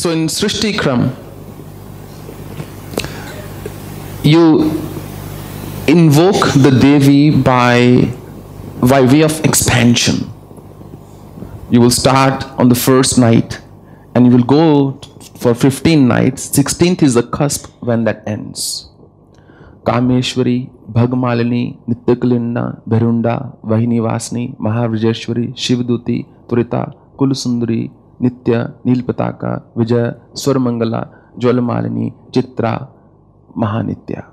So in Srishtikram, you invoke the Devi by, by way of expansion. You will start on the first night and you will go for 15 nights. 16th is the cusp when that ends. Kameshwari, Bhagmalini, Nityakulinda, Berunda, Vahinivasni, Mahavijeshwari, Shivduti, Turita, Nitya, Nilpataka, Vijaya, Swarmangala, Jwalamalini, Chitra, Mahanitya.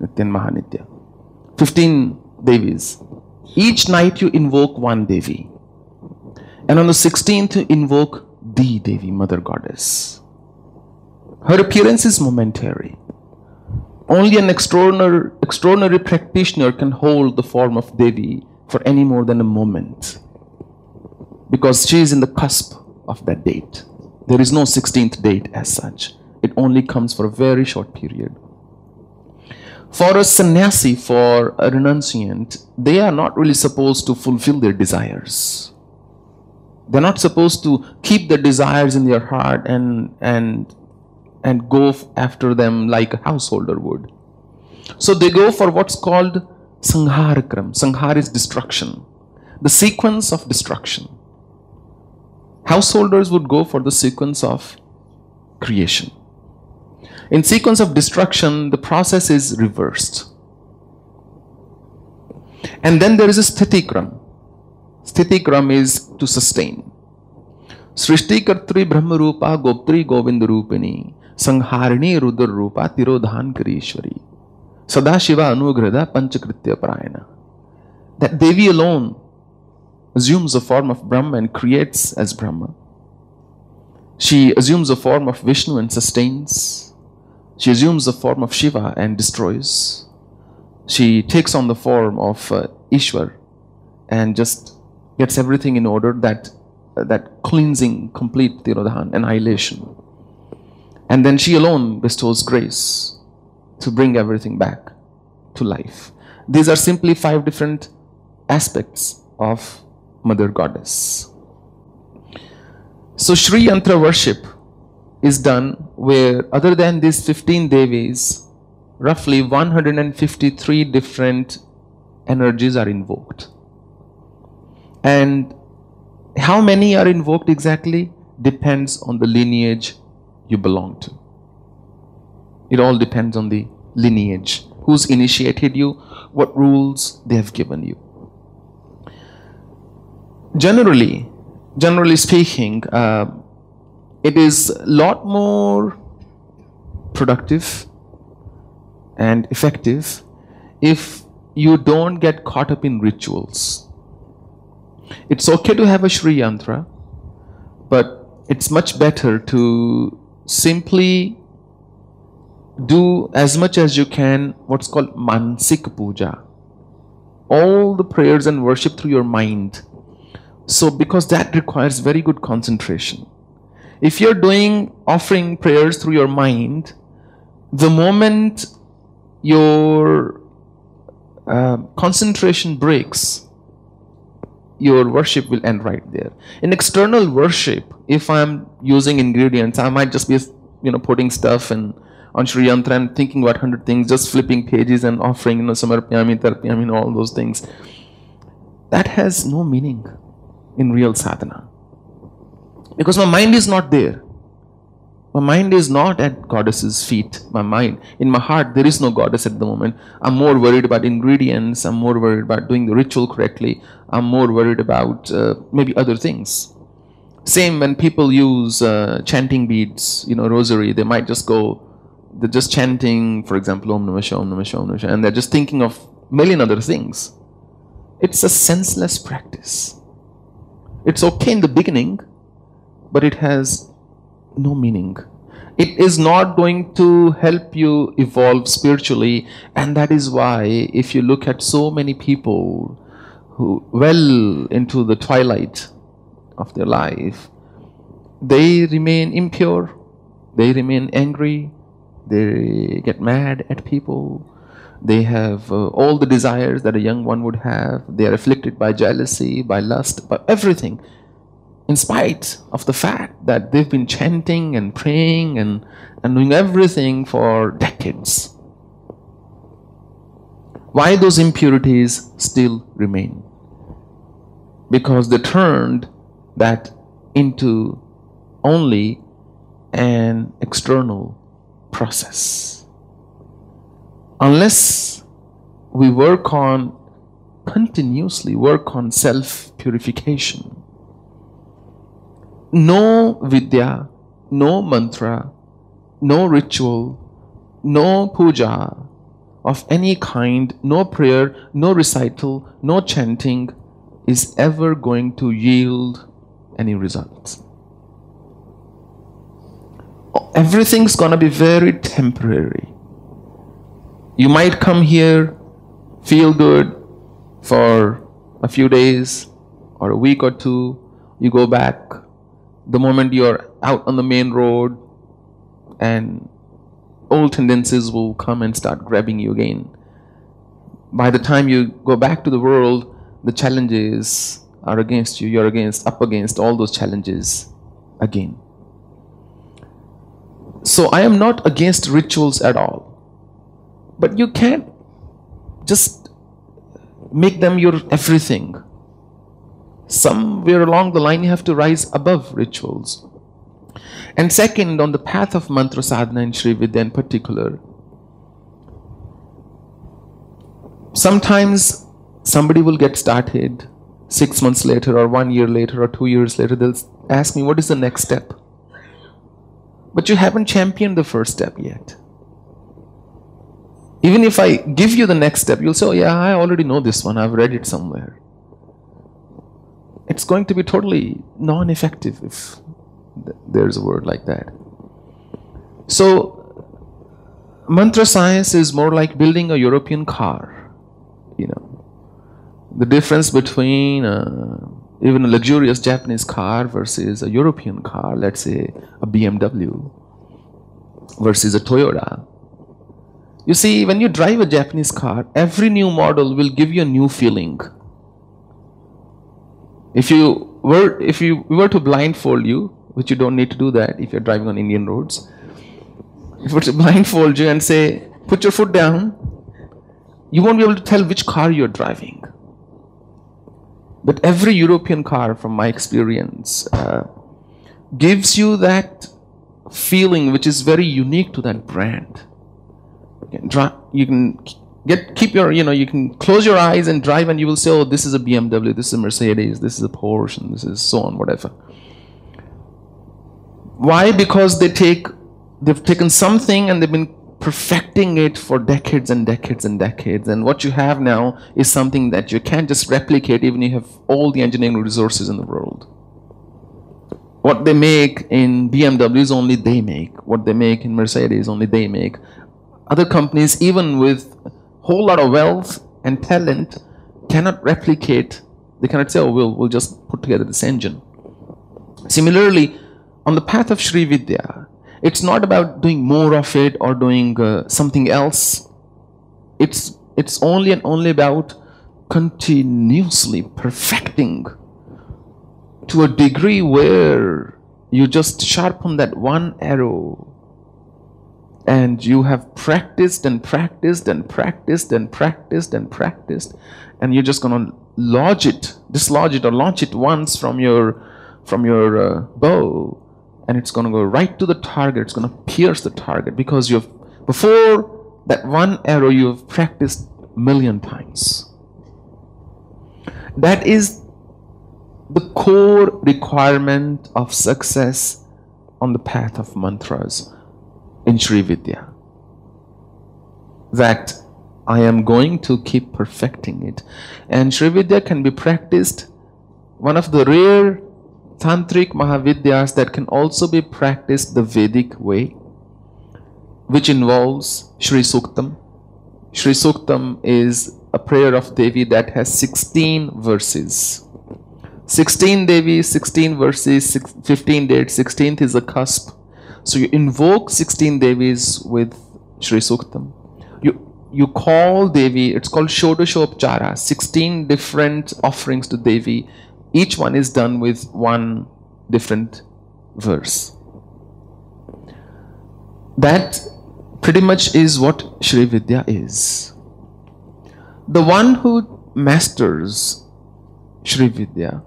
Nityan Mahanitya. 15 Devis. Each night you invoke one Devi. And on the 16th you invoke the Devi, Mother Goddess. Her appearance is momentary. Only an extraordinary, extraordinary practitioner can hold the form of Devi for any more than a moment. Because she is in the cusp of that date. There is no 16th date as such. It only comes for a very short period. For a sannyasi, for a renunciant, they are not really supposed to fulfill their desires. They're not supposed to keep the desires in their heart and, and, and go after them like a householder would. So they go for what's called Sangharakram. Sanghar is destruction, the sequence of destruction. Householders would go for the sequence of creation. In sequence of destruction, the process is reversed. And then there is a Sthitikram. Sthitikram is to sustain. Srishtikartri Brahma Rupa Goptri Govind Rupini Sangharini Rudra Rupa Tirodhan Karishwari Sadashiva Anugrada Panchakritya Parayana. That Devi alone assumes the form of Brahma and creates as Brahma. She assumes the form of Vishnu and sustains. She assumes the form of Shiva and destroys. She takes on the form of uh, Ishwar and just gets everything in order that uh, that cleansing, complete Tirodhan, annihilation. And then she alone bestows grace to bring everything back to life. These are simply five different aspects of Mother Goddess. So Sri Yantra worship is done where other than these 15 Devis, roughly 153 different energies are invoked. And how many are invoked exactly depends on the lineage you belong to. It all depends on the lineage, who's initiated you, what rules they have given you. Generally, generally speaking, uh, it is a lot more productive and effective if you don't get caught up in rituals. It's okay to have a Sri Yantra, but it's much better to simply do as much as you can what's called Mansik Puja. All the prayers and worship through your mind. So, because that requires very good concentration. If you're doing offering prayers through your mind, the moment your uh, concentration breaks, your worship will end right there. In external worship, if I'm using ingredients, I might just be, you know, putting stuff and on Sri Yantra and thinking about hundred things, just flipping pages and offering, you know, samarpyami, tarpyami, all those things. That has no meaning in real sadhana. Because my mind is not there. My mind is not at goddess's feet. My mind, in my heart, there is no goddess at the moment. I'm more worried about ingredients. I'm more worried about doing the ritual correctly. I'm more worried about uh, maybe other things. Same when people use uh, chanting beads, you know, rosary, they might just go, they're just chanting, for example, Om Namah Shivaya, Om Namah Shivaya, Om Namah Shivaya, and they're just thinking of million other things. It's a senseless practice. It's okay in the beginning, but it has no meaning. It is not going to help you evolve spiritually, and that is why, if you look at so many people who well into the twilight of their life, they remain impure, they remain angry, they get mad at people, they have uh, all the desires that a young one would have, they are afflicted by jealousy, by lust, by everything. in spite of the fact that they've been chanting and praying and, and doing everything for decades. Why those impurities still remain? Because they turned that into only an external process. Unless we work on continuously work on self purification, no vidya, no mantra, no ritual, no puja of any kind, no prayer, no recital, no chanting is ever going to yield any results. Everything's going to be very temporary. You might come here, feel good for a few days or a week or two, you go back. The moment you're out on the main road and old tendencies will come and start grabbing you again. By the time you go back to the world, the challenges are against you. You're against, up against all those challenges again. So I am not against rituals at all. But you can't just make them your everything. Somewhere along the line, you have to rise above rituals. And second, on the path of mantra sadhana and Sri Vidya in particular, sometimes somebody will get started six months later, or one year later, or two years later, they'll ask me, What is the next step? But you haven't championed the first step yet. Even if I give you the next step, you'll say, Oh, yeah, I already know this one, I've read it somewhere. It's going to be totally non effective if there's a word like that. So, mantra science is more like building a European car. You know, the difference between uh, even a luxurious Japanese car versus a European car, let's say a BMW versus a Toyota. You see, when you drive a Japanese car, every new model will give you a new feeling. If you were if you were to blindfold you, which you don't need to do that if you're driving on Indian roads. If it's blindfold you and say, put your foot down, you won't be able to tell which car you're driving. But every European car, from my experience, uh, gives you that feeling which is very unique to that brand. You can, drive, you can get keep your you know you can close your eyes and drive and you will say oh this is a BMW this is a Mercedes this is a Porsche and this is so on whatever why? Because they take they've taken something and they've been perfecting it for decades and decades and decades. And what you have now is something that you can't just replicate even if you have all the engineering resources in the world. What they make in bmw is only they make. What they make in Mercedes only they make. Other companies, even with a whole lot of wealth and talent, cannot replicate. They cannot say, "Oh, we'll we'll just put together this engine." Similarly, on the path of Sri Vidya, it's not about doing more of it or doing uh, something else. It's, it's only and only about continuously perfecting to a degree where you just sharpen that one arrow and you have practiced and practiced and practiced and practiced and practiced and you're just going to lodge it dislodge it or launch it once from your from your uh, bow and it's going to go right to the target it's going to pierce the target because you've before that one arrow you've practiced a million times. That is the core requirement of success on the path of mantras in Sri Vidya that I am going to keep perfecting it and Sri Vidya can be practiced one of the rare tantric Mahavidyas that can also be practiced the Vedic way, which involves Sri Suktam. Sri Suktam is a prayer of Devi that has 16 verses. 16 Devi, 16 verses, 15 dates, 16th is a cusp. So you invoke 16 Devis with Sri Suktam. You you call Devi, it's called Shodashopchara, 16 different offerings to Devi each one is done with one different verse. That pretty much is what Sri Vidya is. The one who masters Sri Vidya,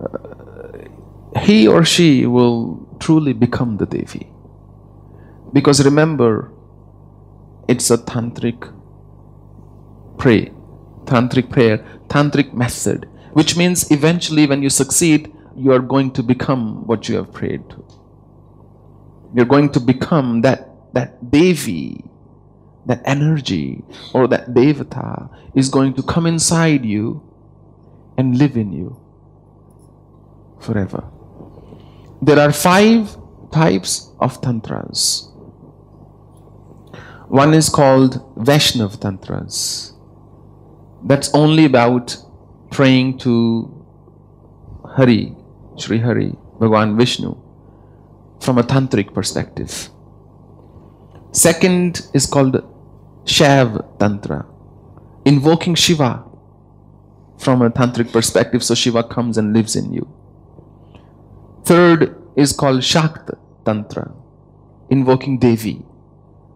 uh, he or she will truly become the Devi. Because remember, it's a tantric pray, tantric prayer, tantric method, which means eventually when you succeed, you are going to become what you have prayed to. You're going to become that that Devi, that energy or that Devata is going to come inside you and live in you forever. There are five types of tantras. One is called Vaishnav tantras. That's only about praying to Hari, Sri Hari, Bhagwan Vishnu, from a tantric perspective. Second is called Shaiv Tantra, invoking Shiva from a tantric perspective, so Shiva comes and lives in you. Third is called Shakt Tantra, invoking Devi.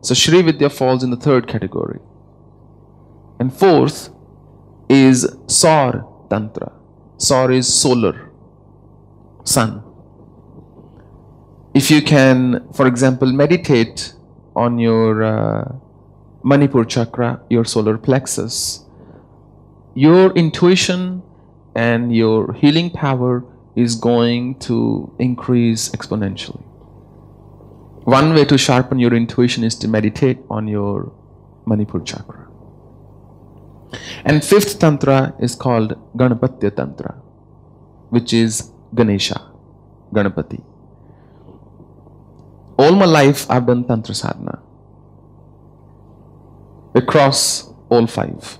So Sri Vidya falls in the third category. And fourth is Saur Tantra. Saur is solar, sun. If you can, for example, meditate on your uh, Manipur chakra, your solar plexus, your intuition and your healing power is going to increase exponentially. One way to sharpen your intuition is to meditate on your Manipur chakra. And fifth tantra is called Ganapatya Tantra, which is Ganesha, Ganapati. All my life I've done Tantra sadhana across all five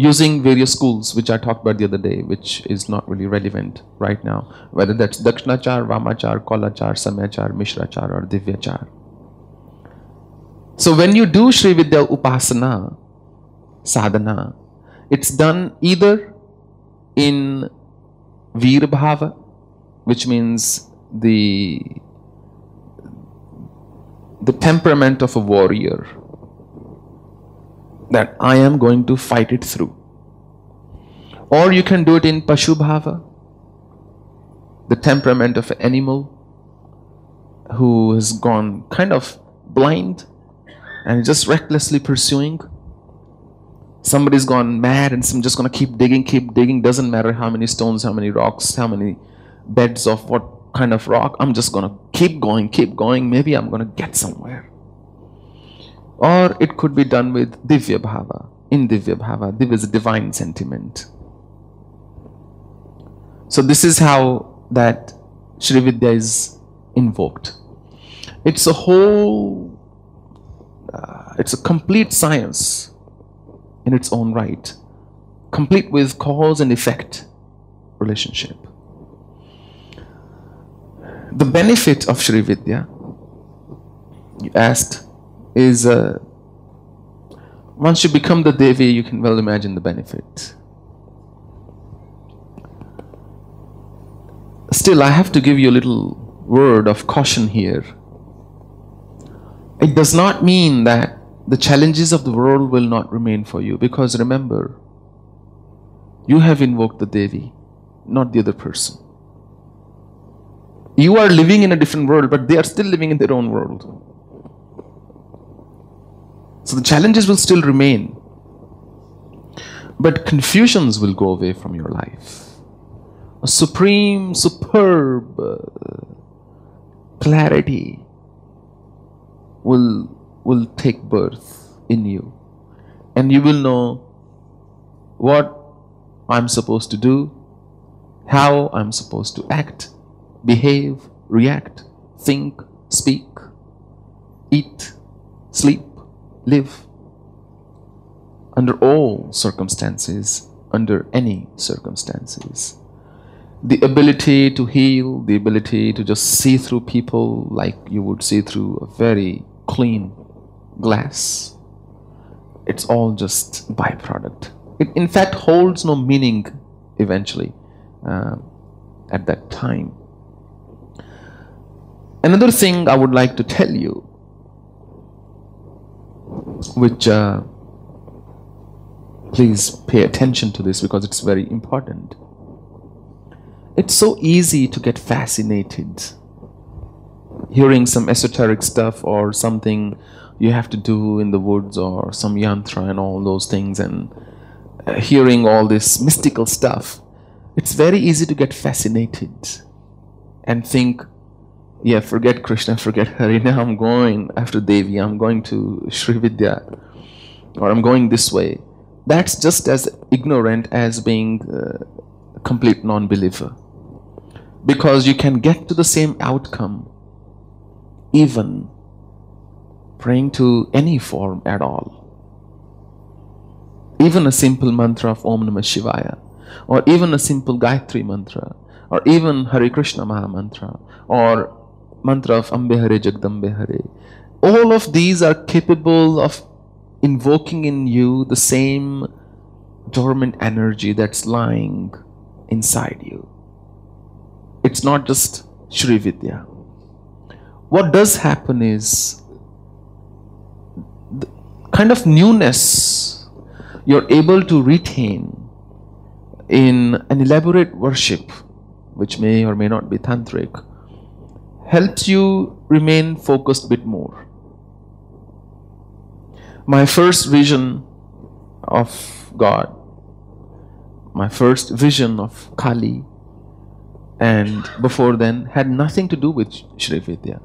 using various schools which I talked about the other day, which is not really relevant right now, whether that's Dakshinachar, Vamachar, Kaulachar, Samayachar, Mishrachar, or Divyachar. So when you do Sri Vidya Upasana, sadhana, it's done either in Veer Bhava, which means the the temperament of a warrior that I am going to fight it through. Or you can do it in Pashubhava, the temperament of an animal who has gone kind of blind and just recklessly pursuing. Somebody's gone mad and I'm just going to keep digging, keep digging. Doesn't matter how many stones, how many rocks, how many beds of what kind of rock. I'm just going to keep going, keep going. Maybe I'm going to get somewhere. Or it could be done with Divya Bhava. In Divya Bhava, Divya is a divine sentiment. So this is how that Sri Vidya is invoked. It's a whole, uh, it's a complete science in its own right, complete with cause and effect relationship. The benefit of Sri Vidya, you asked, is uh, once you become the Devi, you can well imagine the benefit. Still, I have to give you a little word of caution here. It does not mean that the challenges of the world will not remain for you because remember, you have invoked the Devi, not the other person. You are living in a different world, but they are still living in their own world. So the challenges will still remain. But confusions will go away from your life. A supreme, superb uh, clarity will, will take birth in you. And you will know what I'm supposed to do, how I'm supposed to act, behave, react, think, speak, eat, sleep live under all circumstances, under any circumstances. The ability to heal, the ability to just see through people like you would see through a very clean glass. It's all just byproduct. It in fact holds no meaning eventually. Uh, at that time. Another thing I would like to tell you, which uh, please pay attention to this because it's very important. It's so easy to get fascinated hearing some esoteric stuff or something you have to do in the woods or some yantra and all those things and uh, hearing all this mystical stuff it's very easy to get fascinated and think yeah forget krishna forget hari now i'm going after devi. I'm going to sri vidya. Or i'm going this way. That's just as ignorant as being a complete non-believer. Because you can get to the same outcome even praying to any form at all. Even a simple mantra of Om Namah Shivaya, or even a simple Gayatri mantra, or even Hare Krishna Maha Mantra, or mantra of Ambe Hare Jagdambe Hare. All of these are capable of invoking in you the same dormant energy that's lying inside you. It's not just Sri Vidya what does happen is the kind of newness you're able to retain in an elaborate worship, which may or may not be tantric, helps you remain focused a bit more. My first vision of God, my first vision of Kali, and before then had nothing to do with Sri Vidya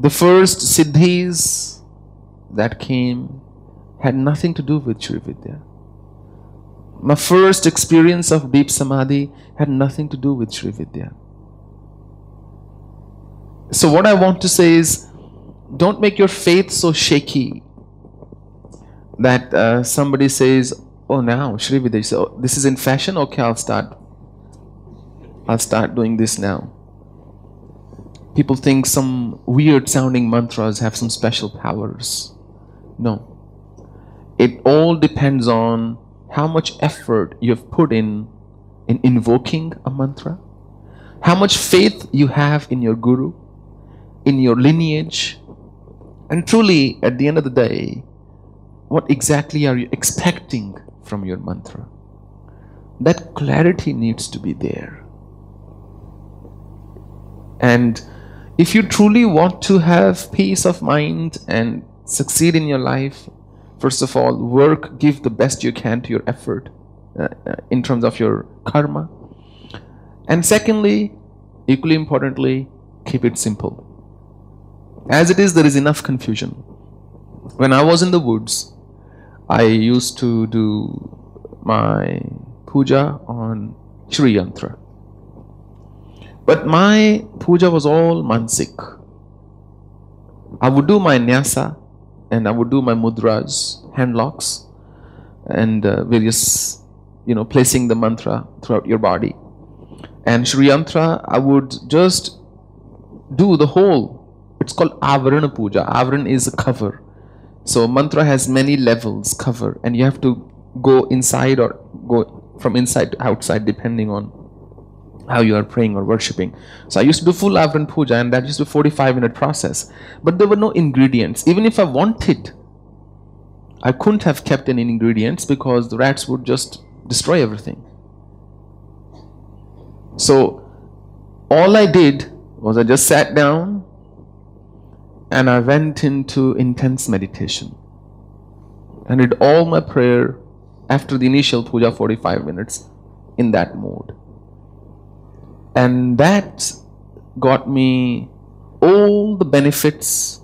the first siddhis that came had nothing to do with Sri Vidya. My first experience of deep samadhi had nothing to do with Sri Vidya. So, what I want to say is don't make your faith so shaky that uh, somebody says, Oh, now Sri Vidya, so this is in fashion. Okay, I'll start. I'll start doing this now people think some weird sounding mantras have some special powers. No. It all depends on how much effort you've put in in invoking a mantra, how much faith you have in your guru, in your lineage, and truly, at the end of the day, what exactly are you expecting from your mantra? That clarity needs to be there. And if you truly want to have peace of mind and succeed in your life, first of all, work, give the best you can to your effort uh, uh, in terms of your karma. And secondly, equally importantly, keep it simple. As it is, there is enough confusion. When I was in the woods, I used to do my puja on Shri Yantra. But my puja was all mansik. I would do my nyasa and I would do my mudras, hand locks, and uh, various, you know, placing the mantra throughout your body. And Sri Yantra, I would just do the whole. It's called Avarana Puja. Avaran is a cover. So mantra has many levels, cover, and you have to go inside or go from inside to outside depending on how you are praying or worshipping. So I used to do full Avaran Puja and that used to be 45 minute process. But there were no ingredients. Even if I wanted, I couldn't have kept any ingredients because the rats would just destroy everything. So all I did was I just sat down and I went into intense meditation and did all my prayer after the initial puja 45 minutes in that mode. And that got me all the benefits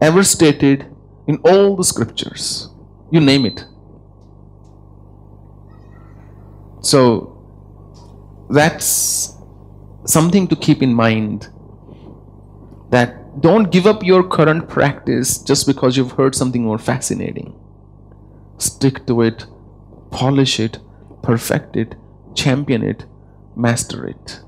ever stated in all the scriptures. You name it. So that's something to keep in mind that don't give up your current practice just because you've heard something more fascinating. Stick to it, polish it, perfect it, champion it, master it.